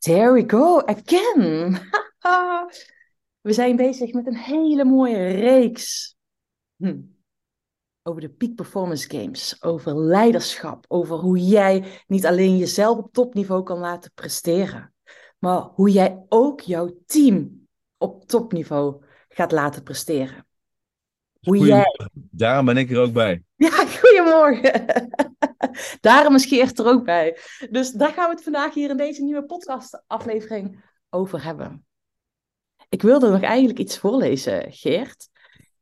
There we go, again. we zijn bezig met een hele mooie reeks. Hm. Over de Peak Performance Games, over leiderschap, over hoe jij niet alleen jezelf op topniveau kan laten presteren, maar hoe jij ook jouw team op topniveau gaat laten presteren. Hoe jij... Daarom ben ik er ook bij. Ja, goedemorgen. Daarom is Geert er ook bij. Dus daar gaan we het vandaag hier in deze nieuwe podcast-aflevering over hebben. Ik wilde nog eigenlijk iets voorlezen, Geert.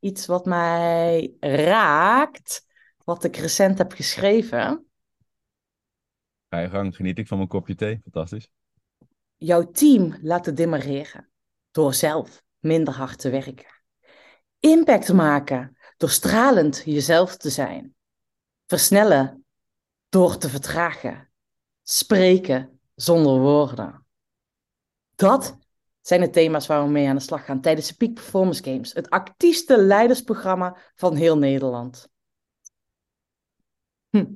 Iets wat mij raakt, wat ik recent heb geschreven. Ga je gang, geniet ik van mijn kopje thee. Fantastisch. Jouw team laten demareren door zelf minder hard te werken. Impact maken door stralend jezelf te zijn. Versnellen door te vertragen. Spreken zonder woorden. Dat zijn de thema's waar we mee aan de slag gaan tijdens de Peak Performance Games, het actiefste leidersprogramma van heel Nederland. Hm.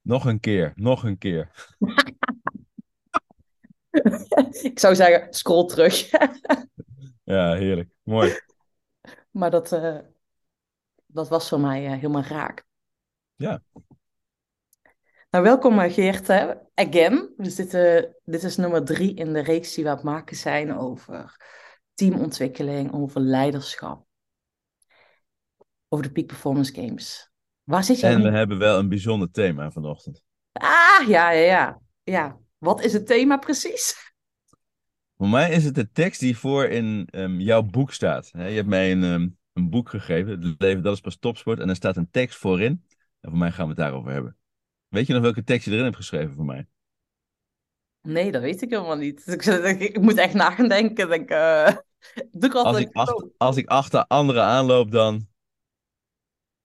Nog een keer, nog een keer. Ik zou zeggen, scroll terug. ja, heerlijk. Mooi. Maar dat, uh, dat was voor mij uh, helemaal raak. Ja. Nou, welkom eh, Geert, hè? again. Dit, uh, dit is nummer drie in de reeks die we aan het maken zijn over teamontwikkeling, over leiderschap. Over de Peak Performance Games. Waar zit je? En we hebben wel een bijzonder thema vanochtend. Ah, ja, ja, ja. ja. Wat is het thema precies? Voor mij is het de tekst die voor in um, jouw boek staat. Je hebt mij een, um, een boek gegeven, Het leven dat is pas topsport. En er staat een tekst voorin. En voor mij gaan we het daarover hebben. Weet je nog welke tekst je erin hebt geschreven voor mij? Nee, dat weet ik helemaal niet. Dus ik, ik, moet echt na gaan denken. Denk, uh, doe ik als, ik achter, als ik achter anderen aanloop, dan...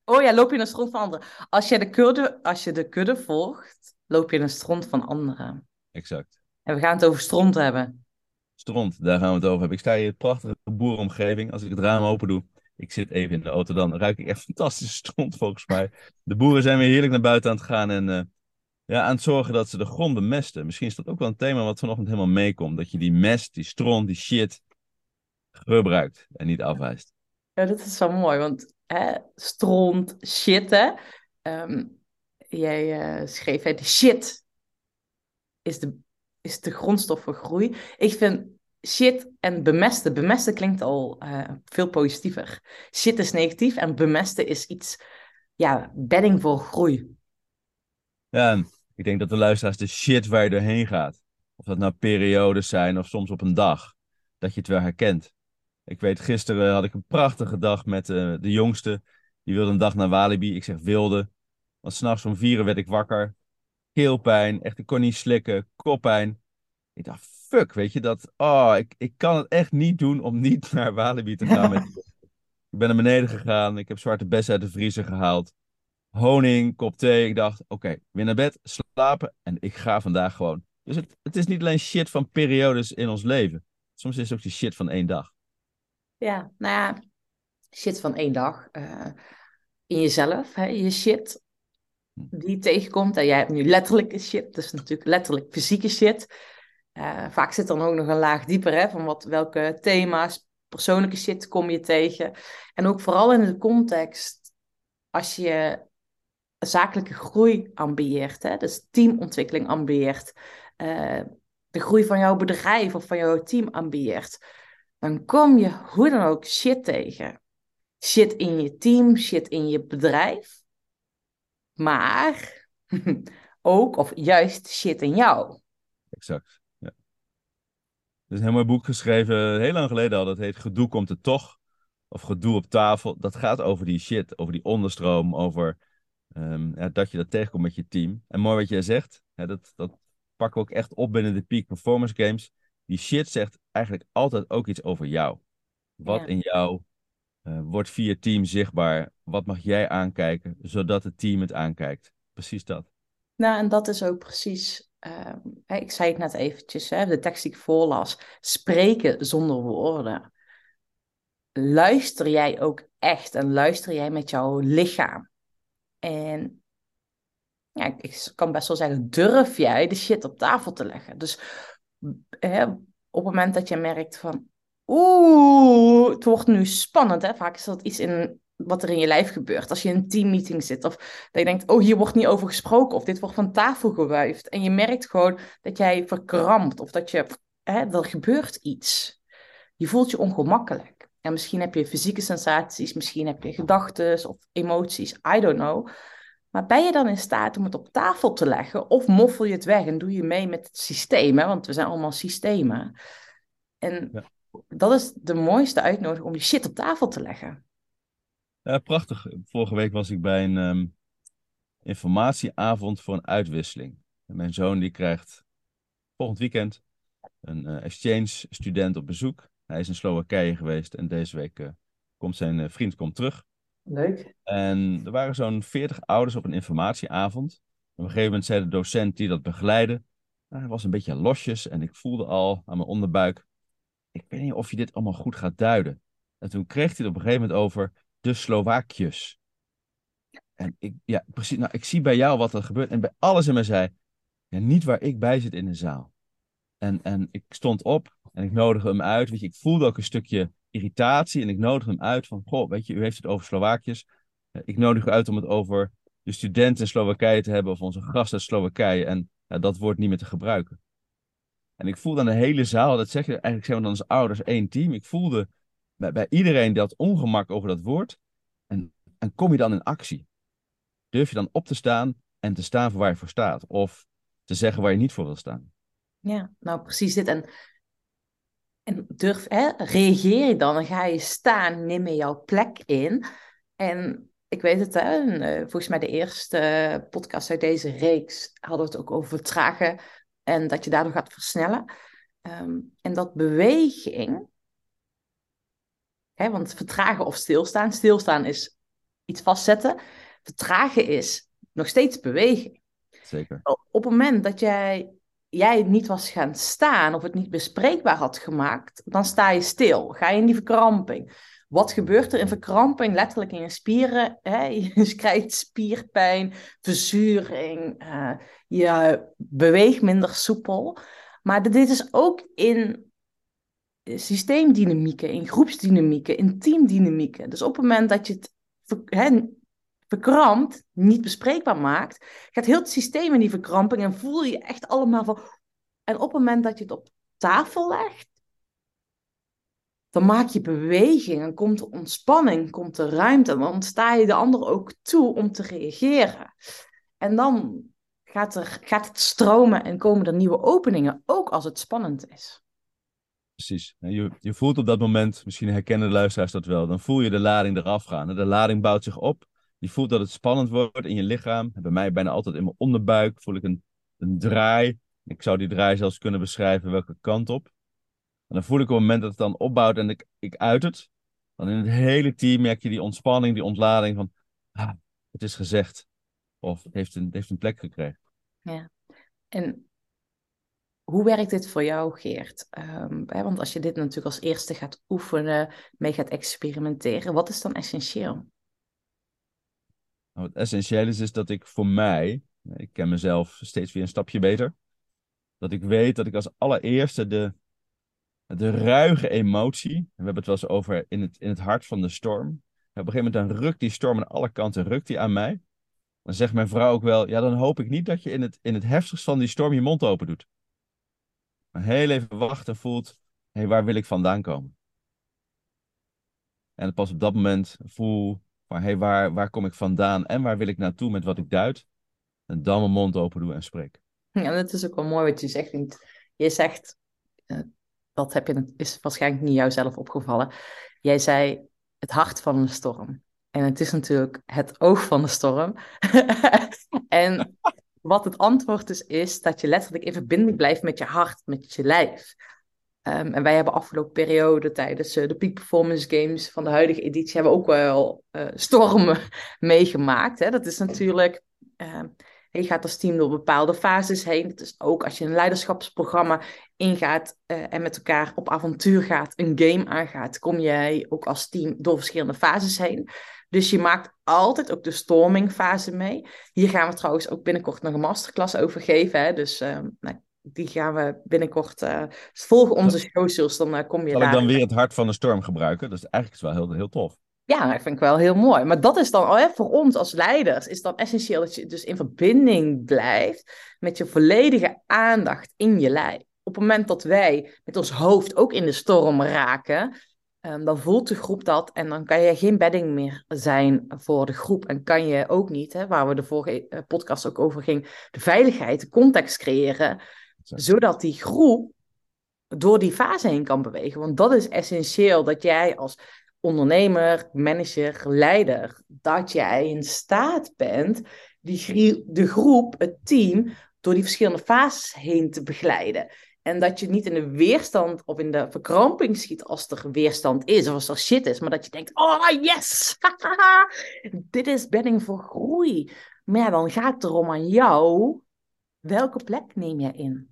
Oh ja, loop je in de stront van anderen. Als je de kudde, als je de kudde volgt, loop je in de stront van anderen. Exact. En we gaan het over stront hebben. Stront, daar gaan we het over hebben. Ik sta hier in een prachtige boeromgeving. Als ik het raam open doe, ik zit even in de auto, dan ruik ik echt fantastische stront volgens mij. De boeren zijn weer heerlijk naar buiten aan het gaan en uh, ja, aan het zorgen dat ze de grond bemesten. Misschien is dat ook wel een thema wat vanochtend helemaal meekomt. Dat je die mest, die stront, die shit gebruikt en niet afwijst. Ja, dat is wel mooi, want hè, stront, shit, hè. Um, jij uh, schreef, hè, de shit is de, is de grondstof voor groei. Ik vind shit en bemesten. Bemesten klinkt al uh, veel positiever. Shit is negatief en bemesten is iets, ja, bedding voor groei. Ja, ik denk dat de luisteraars de shit waar je doorheen gaat, of dat nou periodes zijn of soms op een dag, dat je het wel herkent. Ik weet, gisteren had ik een prachtige dag met uh, de jongste. Die wilde een dag naar Walibi. Ik zeg wilde. Want s'nachts om vieren werd ik wakker. Keelpijn, echt, ik kon niet slikken, koppijn. Ik dacht, fuck, weet je, dat, oh, ik, ik kan het echt niet doen om niet naar Walibi te gaan. Met... ik ben naar beneden gegaan, ik heb zwarte bessen uit de vriezer gehaald. Honing, kop thee. Ik dacht, oké, okay, weer naar bed, slapen en ik ga vandaag gewoon. Dus het, het is niet alleen shit van periodes in ons leven. Soms is het ook die shit van één dag. Ja, nou ja, shit van één dag. Uh, in jezelf, hè, je shit die je tegenkomt. En jij hebt nu letterlijke shit, dus natuurlijk letterlijk fysieke shit. Uh, vaak zit dan ook nog een laag dieper, hè, van wat, welke thema's, persoonlijke shit kom je tegen. En ook vooral in de context, als je zakelijke groei ambieert, hè, dus teamontwikkeling ambieert, uh, de groei van jouw bedrijf of van jouw team ambieert, dan kom je hoe dan ook shit tegen. Shit in je team, shit in je bedrijf, maar ook of juist shit in jou. Exact. Er is een heel mooi boek geschreven, heel lang geleden al. Dat heet Gedoe komt er toch. Of Gedoe op tafel. Dat gaat over die shit, over die onderstroom, over um, ja, dat je dat tegenkomt met je team. En mooi wat jij zegt, hè, dat, dat pakken we ook echt op binnen de Peak Performance Games. Die shit zegt eigenlijk altijd ook iets over jou. Wat in jou uh, wordt via team zichtbaar? Wat mag jij aankijken, zodat het team het aankijkt? Precies dat. Nou, en dat is ook precies uh, ik zei het net eventjes, hè, de tekst die ik voorlas, spreken zonder woorden. Luister jij ook echt en luister jij met jouw lichaam? En ja, ik kan best wel zeggen, durf jij de shit op tafel te leggen? Dus hè, op het moment dat je merkt van, oeh, het wordt nu spannend. Hè? Vaak is dat iets in wat er in je lijf gebeurt. Als je in een teammeeting zit of dat je denkt, oh, hier wordt niet over gesproken of dit wordt van tafel gewuifd. En je merkt gewoon dat jij verkrampt of dat je, hè, er gebeurt iets. Je voelt je ongemakkelijk. En misschien heb je fysieke sensaties, misschien heb je gedachten of emoties, I don't know. Maar ben je dan in staat om het op tafel te leggen of moffel je het weg en doe je mee met het systeem? Hè? Want we zijn allemaal systemen. En dat is de mooiste uitnodiging om je shit op tafel te leggen. Ja, prachtig. Vorige week was ik bij een ehm, informatieavond voor een uitwisseling. En mijn zoon die krijgt volgend weekend een uh, exchange student op bezoek. Hij is in Slowakije geweest en deze week uh, komt zijn uh, vriend komt terug. Leuk. En er waren zo'n veertig ouders op een informatieavond. Op een gegeven moment zei de docent die dat begeleidde, nou, hij was een beetje losjes en ik voelde al aan mijn onderbuik, ik weet niet of je dit allemaal goed gaat duiden. En toen kreeg hij het op een gegeven moment over de Slovaakjes. En ik, ja, precies, nou, ik zie bij jou wat er gebeurt. En bij alles in mij zei, ja, niet waar ik bij zit in de zaal. En, en ik stond op en ik nodigde hem uit. Weet je, ik voelde ook een stukje irritatie en ik nodigde hem uit van, goh, weet je, u heeft het over Slovaakjes. Ik nodig u uit om het over de studenten in Slowakije te hebben of onze gasten uit Slowakije. En ja, dat wordt niet meer te gebruiken. En ik voelde aan de hele zaal, dat zeg je eigenlijk zijn we dan als ouders één team. Ik voelde bij, iedereen dat ongemak over dat woord. En, en kom je dan in actie? Durf je dan op te staan en te staan voor waar je voor staat? Of te zeggen waar je niet voor wil staan? Ja, nou precies dit. En, en durf, hè, reageer je dan en ga je staan, neem je jouw plek in. En ik weet het, hè, eh, volgens mij de eerste podcast uit deze reeks hadden we het ook over vertragen en dat je daardoor gaat versnellen. Ehm, en dat beweging, hè, want vertragen of stilstaan, stilstaan is iets vastzetten, vertragen is nog steeds beweging. Zeker. Op het moment dat jij jij niet was gaan staan of het niet bespreekbaar had gemaakt, dan sta je stil. Ga je in die verkramping. Wat gebeurt er in verkramping? Letterlijk in je spieren. Hè? Je krijgt spierpijn, verzuring. Uh, je beweegt minder soepel. Maar dit is ook in systeemdynamieken, in groepsdynamieken, in teamdynamieken. Dus op het moment dat je het hè, verkrampt, niet bespreekbaar maakt, gaat heel het systeem in die verkramping en voel je echt allemaal van. En op het moment dat je het op tafel legt, dan maak je beweging en komt er ontspanning, komt er ruimte dan sta je de ander ook toe om te reageren. En dan gaat, er, gaat het stromen en komen er nieuwe openingen, ook als het spannend is. Precies. Je, je voelt op dat moment, misschien herkennen de luisteraars dat wel, dan voel je de lading eraf gaan. De lading bouwt zich op je voelt dat het spannend wordt in je lichaam. Bij mij bijna altijd in mijn onderbuik voel ik een, een draai. Ik zou die draai zelfs kunnen beschrijven welke kant op. En dan voel ik op het moment dat het dan opbouwt en ik, ik uit het. Dan in het hele team merk je die ontspanning, die ontlading van... Ah, het is gezegd. Of het heeft een, heeft een plek gekregen. Ja. En hoe werkt dit voor jou, Geert? Um, hè, want als je dit natuurlijk als eerste gaat oefenen, mee gaat experimenteren, wat is dan essentieel? Nou, het essentieel is, is dat ik voor mij, ik ken mezelf steeds weer een stapje beter, dat ik weet dat ik als allereerste de, de ruige emotie, we hebben het wel eens over in het, in het hart van de storm, op een gegeven moment dan rukt die storm aan alle kanten rukt die aan mij. Dan zegt mijn vrouw ook wel, ja dan hoop ik niet dat je in het, in het heftigst van die storm je mond open doet. Maar heel even wachten voelt, hey, waar wil ik vandaan komen? En pas op dat moment voel maar hey, waar, waar kom ik vandaan en waar wil ik naartoe met wat ik duid? En dan mijn mond open doen en spreek. Ja, dat is ook wel mooi wat je zegt. Je zegt, uh, dat heb je, is waarschijnlijk niet jouzelf opgevallen. Jij zei het hart van de storm. En het is natuurlijk het oog van de storm. en wat het antwoord dus is, dat je letterlijk in verbinding blijft met je hart, met je lijf. Um, en wij hebben afgelopen periode tijdens uh, de Peak Performance Games van de huidige editie hebben ook wel uh, stormen meegemaakt. Hè? Dat is natuurlijk, uh, je gaat als team door bepaalde fases heen. Het is ook als je een leiderschapsprogramma ingaat eh, en met elkaar op avontuur gaat, een game aangaat, kom jij ook als team door verschillende fases heen. Dus je maakt altijd ook de stormingfase mee. Hier gaan we trouwens ook binnenkort nog een masterclass over geven. Hè? Dus ehm, nou, die gaan we binnenkort uh, volgen onze socials, dan uh, kom je Zal ik dan weer het hart van de storm gebruiken? Dat is eigenlijk wel heel, heel tof. Ja, dat vind ik wel heel mooi. Maar dat is dan oh voor ons als leiders is dan essentieel dat je dus in verbinding blijft met je volledige aandacht in je lijf. Op het moment dat wij met ons hoofd ook in de storm raken, um, dan voelt de groep dat en dan kan je geen bedding meer zijn voor de groep. En kan je ook niet, hè, waar we de vorige eh, podcast ook over ging, de veiligheid, de context creëren, zodat die groep door die fase heen kan bewegen. Want dat is essentieel dat jij als ondernemer, manager, leider, dat jij in staat bent die, de groep, het team, door die verschillende fases heen te begeleiden. En dat je niet in de weerstand of in de verkramping schiet als er weerstand is of als er shit is, maar dat je denkt: oh yes, dit is bedding voor groei. Maar dan gaat het erom aan jou. Welke plek neem jij in?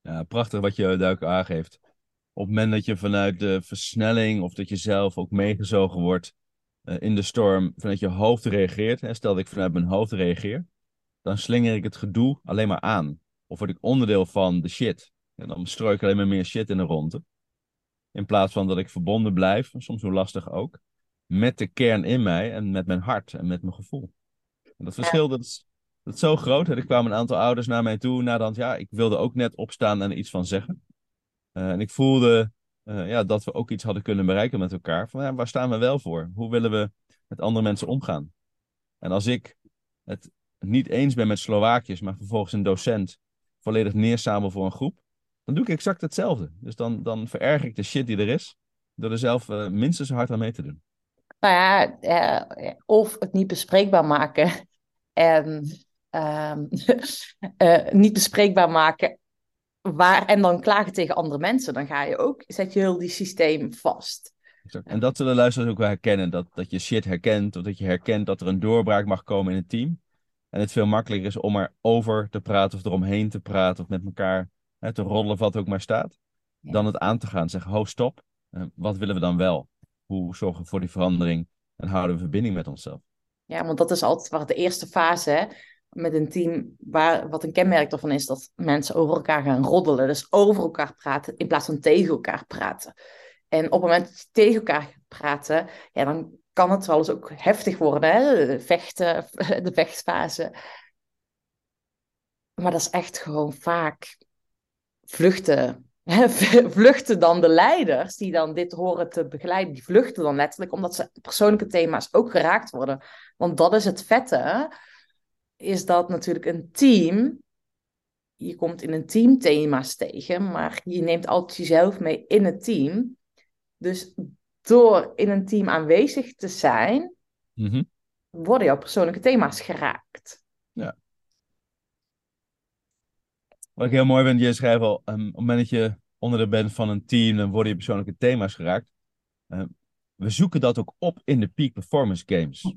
Ja, prachtig wat je duik aangeeft. Op het moment dat je vanuit de versnelling of dat je zelf ook meegezogen wordt uh, in de storm, vanuit je hoofd reageert, hè, stel dat ik vanuit mijn hoofd reageer, dan slinger ik het gedoe alleen maar aan. Of word ik onderdeel van de shit. En dan strooi ik alleen maar meer shit in de ronde. In plaats van dat ik verbonden blijf, soms hoe lastig ook, met de kern in mij en met mijn hart en met mijn gevoel. En dat verschil, dat is, dat is zo groot. Er kwamen een aantal ouders naar mij toe nadat, ja, ik wilde ook net opstaan en iets van zeggen. Uh, en ik voelde uh, ja, dat we ook iets hadden kunnen bereiken met elkaar. Van ja, waar staan we wel voor? Hoe willen we met andere mensen omgaan? En als ik het niet eens ben met Slovaakjes, maar vervolgens een docent volledig neersabel voor een groep, dan doe ik exact hetzelfde. Dus dan, dan vererg ik de shit die er is, door er zelf uh, minstens hard aan mee te doen. Nou ja, uh, of het niet bespreekbaar maken en uh, niet bespreekbaar maken waar, en dan klagen tegen andere mensen, dan ga je ook, zet je heel die systeem vast. Exact. En dat zullen luisteraars ook wel herkennen, dat, dat je shit herkent, of dat je herkent dat er een doorbraak mag komen in het team. En het veel makkelijker is om er over te praten of eromheen te praten of met elkaar hè, te rollen wat ook maar staat. Dan het aan te gaan. Zeggen, ho stop, uh, wat willen we dan wel? Hoe zorgen we voor die verandering en houden we verbinding met onszelf? Ja, want dat is altijd waar de eerste fase, hè? met een team waar, wat een kenmerk daarvan is dat mensen over elkaar gaan roddelen. Dus over elkaar praten in plaats van tegen elkaar praten. En op het moment dat je tegen elkaar gaat praten, ja, dan kan het wel eens ook heftig worden, hè? Vechten, de vechtfase. Maar dat is echt gewoon vaak vluchten. vluchten dan de leiders die dan dit horen te begeleiden, die vluchten dan letterlijk omdat ze persoonlijke thema's ook geraakt worden. Want dat is het vette, is dat natuurlijk een team. Je komt in een team thema's tegen, maar je neemt altijd jezelf mee in het team. Dus door in een team aanwezig te zijn, mm worden jouw persoonlijke thema's geraakt. Ja. Wat ik heel mooi vind, je schrijft al, um, op het moment dat je onderdeel bent van een team, dan worden je persoonlijke thema's geraakt. Uh, we zoeken dat ook op in de peak performance games.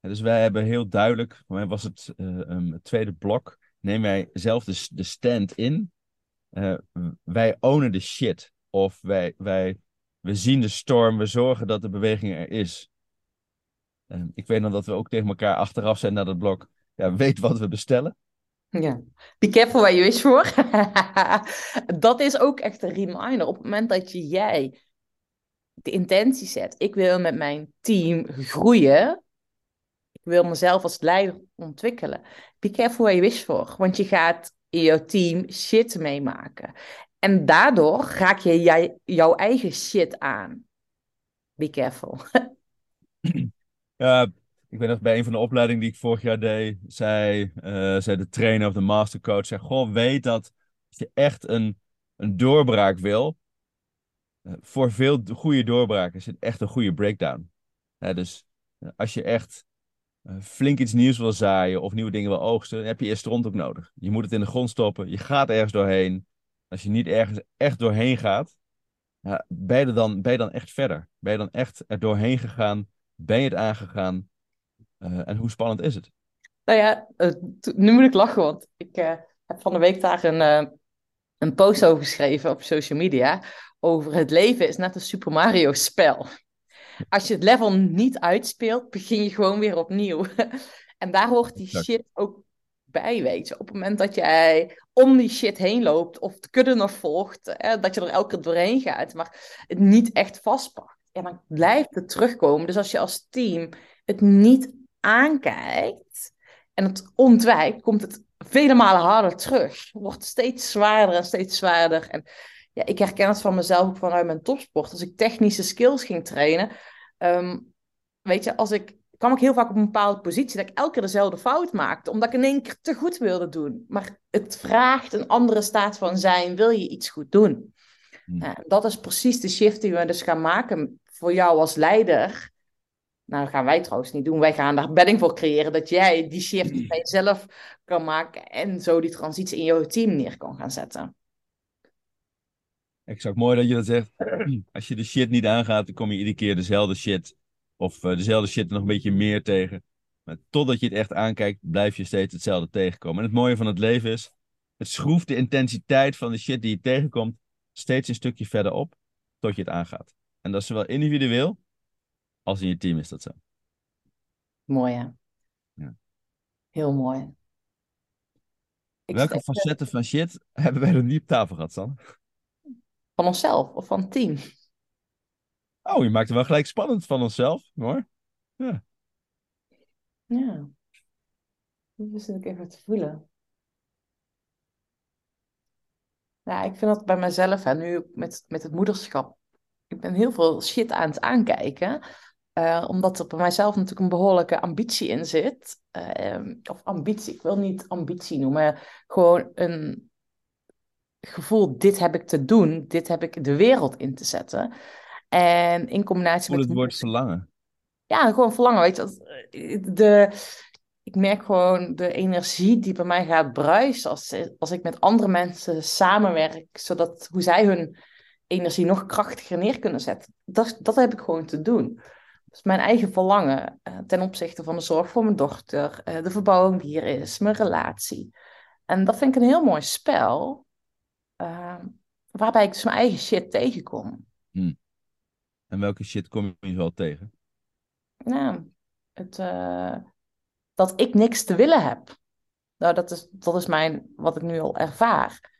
dus wij hebben heel duidelijk, voor mij was het, uh, um, het tweede blok, neem wij zelf de, de stand in. Uh, wij ownen de shit. Of wij, wij we zien de storm, we zorgen dat de beweging er is. En ik weet dan dat we ook tegen elkaar achteraf zijn naar dat blok. Ja, weet wat we bestellen. Ja, be careful waar je wish voor. dat is ook echt een reminder. Op het moment dat je jij de intentie zet, ik wil met mijn team groeien. Ik wil mezelf als leider ontwikkelen. Be careful waar je wish voor. Want je gaat in jouw team shit meemaken. En daardoor raak je jij, jouw eigen shit aan. Be careful. ja, ik weet nog bij een van de opleidingen die ik vorig jaar deed, zei, uh, de trainer of de mastercoach, zei, goh, weet dat als je echt een, een doorbraak wil, uh, voor veel goede doorbraken is het echt een goede breakdown. dus als je echt flink iets nieuws wil zaaien of nieuwe dingen wil oogsten, dan heb je eerst rond ook nodig. Je moet het in de grond stoppen, je gaat ergens doorheen. Als je niet ergens echt doorheen gaat, ja, ben, je dan, ben je dan echt verder? Ben je dan echt er doorheen gegaan? Ben je het aangegaan? Uh, en hoe spannend is het? Nou ja, uh, nu moet ik lachen, want ik uh, heb van de week daar een, een post over geschreven op social media. Over het leven is net een Super Mario spel. Als je het level niet uitspeelt, begin je gewoon weer opnieuw. en daar hoort die shit ook bij, weet je. Op het moment dat jij om die shit heen loopt of de kudde nog volgt, hè, dat je er elke keer doorheen gaat, maar het niet echt vastpakt. Ja, dan blijft het terugkomen. Dus als je als team het niet aankijkt en het ontwijkt, komt het vele malen harder terug. Het wordt steeds zwaarder en steeds zwaarder. En ja, ik herken het van mezelf ook vanuit mijn topsport. Als ik technische skills ging trainen, ehm, weet je, als ik kwam ik heel vaak op een bepaalde positie dat ik elke keer dezelfde fout maakte, omdat ik in één keer te goed wilde doen. Maar het vraagt een andere staat van zijn, wil je iets goed doen? Hmm. dat is precies de shift die we dus gaan maken voor jou als leider. Nou, dat gaan wij trouwens niet doen. Wij gaan daar bedding voor creëren dat jij die shift bij jezelf kan maken en zo die transitie in jouw team neer kan gaan zetten. Exact, mooi dat je dat zegt. Als je de shit niet aangaat, dan kom je iedere keer dezelfde shit of uh, dezelfde shit nog een beetje meer tegen. Maar totdat je het echt aankijkt, blijf je steeds hetzelfde tegenkomen. En het mooie van het leven is, het schroeft de intensiteit van de shit die je tegenkomt steeds een stukje verder op, tot je het aangaat. En dat is zowel individueel als in je team is dat zo. Mooi hè? Ja. Heel mooi. Welke facetten van shit hebben wij er niet op tafel gehad, San? Van onszelf of van het team? Oh, je maakt het wel gelijk spannend van onszelf. Hoor. Ja. Ja. Dat zit ik even te voelen. Ja, ik vind dat bij mezelf, en nu met, met het moederschap, ik ben heel veel shit aan het aankijken. Uh, omdat er bij mijzelf natuurlijk een behoorlijke ambitie in zit. Uh, of ambitie, ik wil niet ambitie noemen. Gewoon een gevoel, dit heb ik te doen. Dit heb ik de wereld in te zetten. En in combinatie met... het woord verlangen. Ja, gewoon verlangen, weet je. De, ik merk gewoon de energie die bij mij gaat bruisen als, als ik met andere mensen samenwerk, zodat hoe zij hun energie nog krachtiger neer kunnen zetten. Dat, dat heb ik gewoon te doen. Dus mijn eigen verlangen uh, ten opzichte van de zorg voor mijn dochter, uh, de verbouwing die hier is, mijn relatie. En dat vind ik een heel mooi spel, uh, waarbij ik dus mijn eigen shit tegenkom. Hmm. En welke shit kom je wel tegen? Nou, het, uh, dat ik niks te willen heb. Nou, dat is, dat is mijn, wat ik nu al ervaar.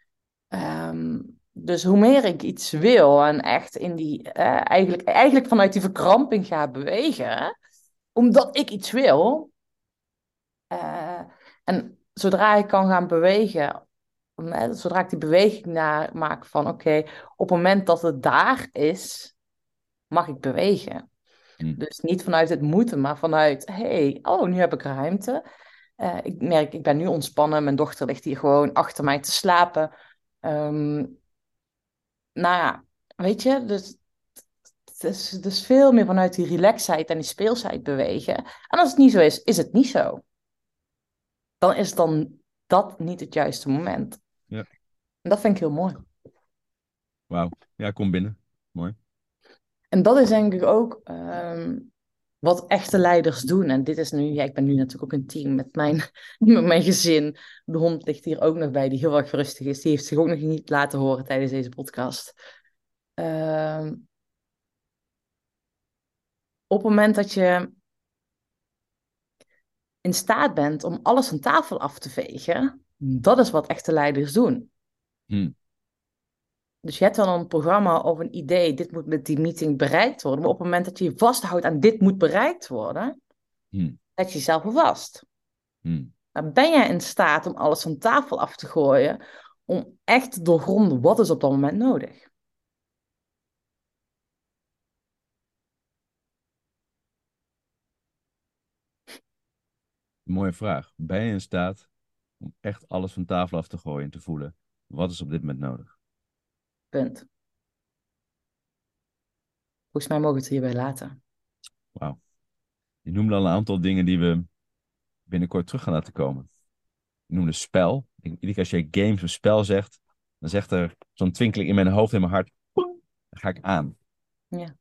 Um, dus hoe meer ik iets wil en echt in die, uh, eigenlijk, eigenlijk vanuit die verkramping ga bewegen, omdat ik iets wil. Uh, en zodra ik kan gaan bewegen, zodra ik die beweging naar maak van oké, op het moment dat het daar is, mag ik bewegen. Hm. Dus niet vanuit het moeten, maar vanuit, hey, oh, nu heb ik ruimte. Uh, ik merk, ik ben nu ontspannen. Mijn dochter ligt hier gewoon achter mij te slapen. Um, nou ja, weet je, dus het is dus veel meer vanuit die relaxheid en die speelsheid bewegen. En als het niet zo is, is het niet zo. Dan is dan dat niet het juiste moment. Ja. En dat vind ik heel mooi. Wauw. Ja, kom binnen. Mooi. En dat is denk ik ook ehm, wat echte leiders doen. En dit is nu, ja, ik ben nu natuurlijk ook een team met mijn, met mijn gezin. De hond ligt hier ook nog bij, die heel erg rustig is. Die heeft zich ook nog niet laten horen tijdens deze podcast. Ehm, op het moment dat je in staat bent om alles van tafel af te vegen, dat is wat echte leiders doen. Hmm. Dus je hebt dan een programma of een idee, dit moet met die meeting bereikt worden. Maar op het moment dat je je vasthoudt aan dit moet bereikt worden, hmm. zet je jezelf vast. Hmm. Dan ben jij in staat om alles van tafel af te gooien, om echt te doorgronden wat is op dat moment nodig. Mooie vraag. Ben je in staat om echt alles van tafel af te gooien en te voelen? Wat is op dit moment nodig? Punt. Volgens mij mogen we het hierbij laten. Wauw. Je noemde al een aantal dingen die we binnenkort terug gaan laten komen. Je noemde spel. Iedere keer als je games of spel zegt, dan zegt er zo'n twinkeling in mijn hoofd en mijn hart. Dan ga ik aan. Ja.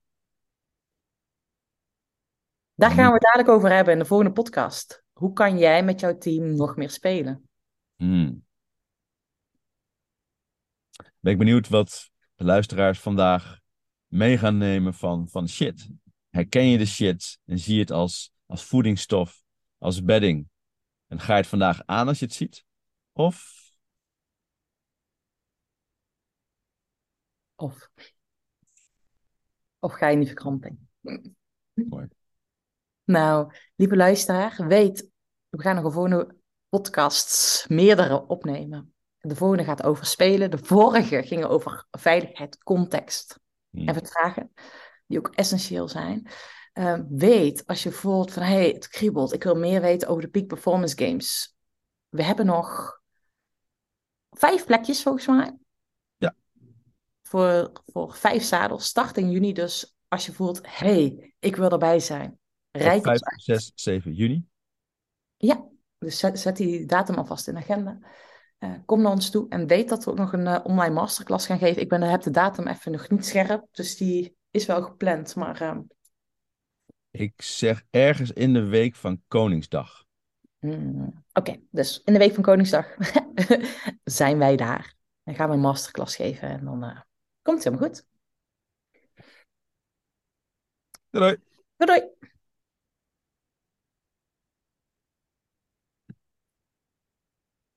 Daar gaan we het dadelijk over hebben in de volgende podcast. Hoe kan jij met jouw team nog meer spelen? Hmm ben ik benieuwd wat de luisteraars vandaag mee gaan nemen van, van shit. Herken je de shit en zie je het als, als voedingsstof, als bedding En ga je het vandaag aan als je het ziet? Of Of, of ga je in die verkramping? Mooi. Nou, lieve luisteraar, weet, we gaan nog een volgende podcasts, meerdere opnemen. De volgende gaat over spelen. De vorige ging over veiligheid, context Hmm. en vertragen, die ook essentieel zijn. Ehm, weet, als je voelt van, hé, hey, het kriebelt, ik wil meer weten over de Peak Performance Games. We hebben nog vijf plekjes volgens mij. Ja. Voor, voor vijf zadels. Start in juni dus. Als je voelt, hé, hey, ik wil erbij zijn. Rijk 5, ons uit. 6, 7 juni. Ja, dus zet, zet die datum alvast in de agenda. Eh, kom naar ons toe en weet dat we ook nog een eh, online masterclass gaan geven. Ik ben, heb de datum even nog niet scherp, dus die is wel gepland. Maar ehm, Ik zeg ergens in de week van Koningsdag. Hmm, Oké, dus in de week van Koningsdag zijn wij daar. Dan gaan we een masterclass geven en dan eh, komt het helemaal goed. Doei doei!